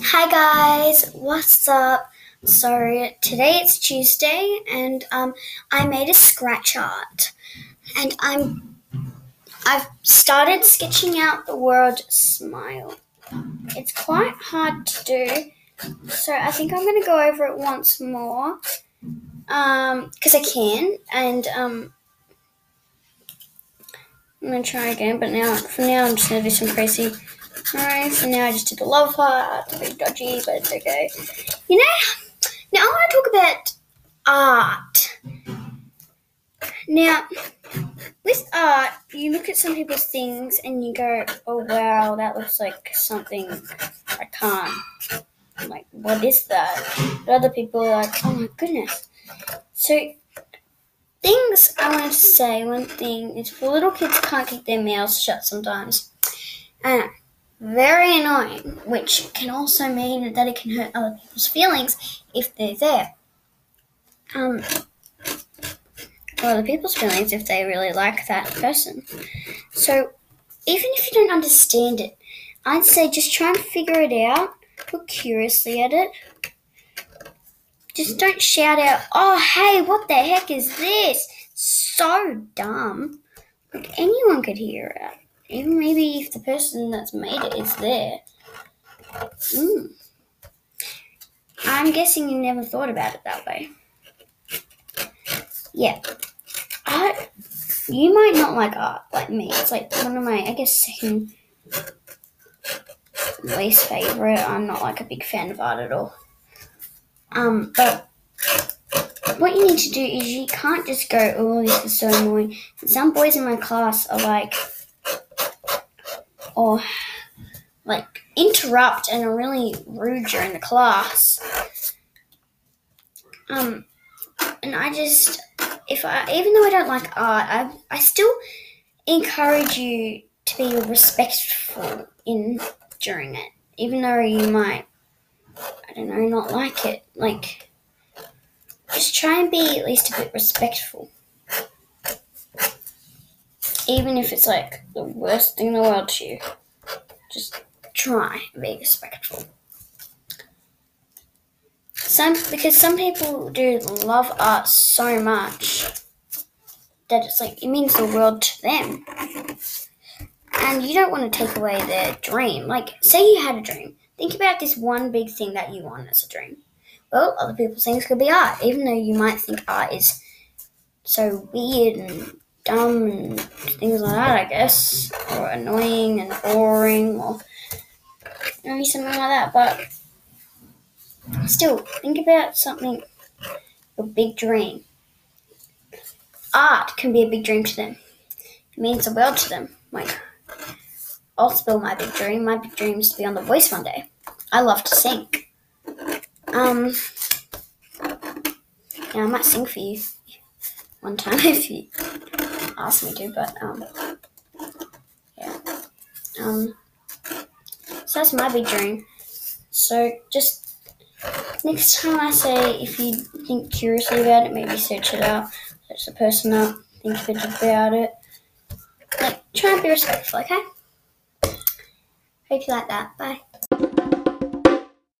Hi guys, what's up? So today it's Tuesday and um, I made a scratch art and I'm I've started sketching out the word smile. It's quite hard to do, so I think I'm gonna go over it once more um because I can and um I'm gonna try again, but now for now I'm just gonna do some crazy Alright, so now I just did the love heart. A bit dodgy, but it's okay. You know, now I want to talk about art. Now, with art, you look at some people's things and you go, oh wow, that looks like something I can't. I'm like, what is that? But other people are like, oh my goodness. So, things I want to say, one thing is for little kids can't keep their mouths shut sometimes. And very annoying, which can also mean that it can hurt other people's feelings if they're there. Um, or other people's feelings if they really like that person. So, even if you don't understand it, I'd say just try and figure it out. Look curiously at it. Just don't shout out, oh, hey, what the heck is this? So dumb. Like, anyone could hear it. Even maybe if the person that's made it is there. Mm. I'm guessing you never thought about it that way. Yeah. Art, you might not like art like me. It's like one of my, I guess, second least favorite. I'm not like a big fan of art at all. Um, but what you need to do is you can't just go, oh, this is so annoying. Some boys in my class are like, or like interrupt and are really rude during the class. Um, and I just, if I, even though I don't like art, I, I still encourage you to be respectful in during it, even though you might, I don't know, not like it. Like, just try and be at least a bit respectful even if it's like the worst thing in the world to you, just try and be respectful. Some because some people do love art so much that it's like it means the world to them. And you don't want to take away their dream. Like, say you had a dream. Think about this one big thing that you want as a dream. Well, other people's things could be art, even though you might think art is so weird and dumb and things like that, I guess, or annoying and boring, or maybe something like that. But still, think about something, a big dream. Art can be a big dream to them. It means the world to them. Like, I'll spill my big dream. My big dream is to be on The Voice one day. I love to sing. Um, yeah, I might sing for you one time if you ask me to, but um, yeah. Um, so that's my big dream. So just next time I say, if you think curiously about it, maybe search it out, search the person up, think a bit about it. Like, try and be respectful, okay? Hope you like that. Bye.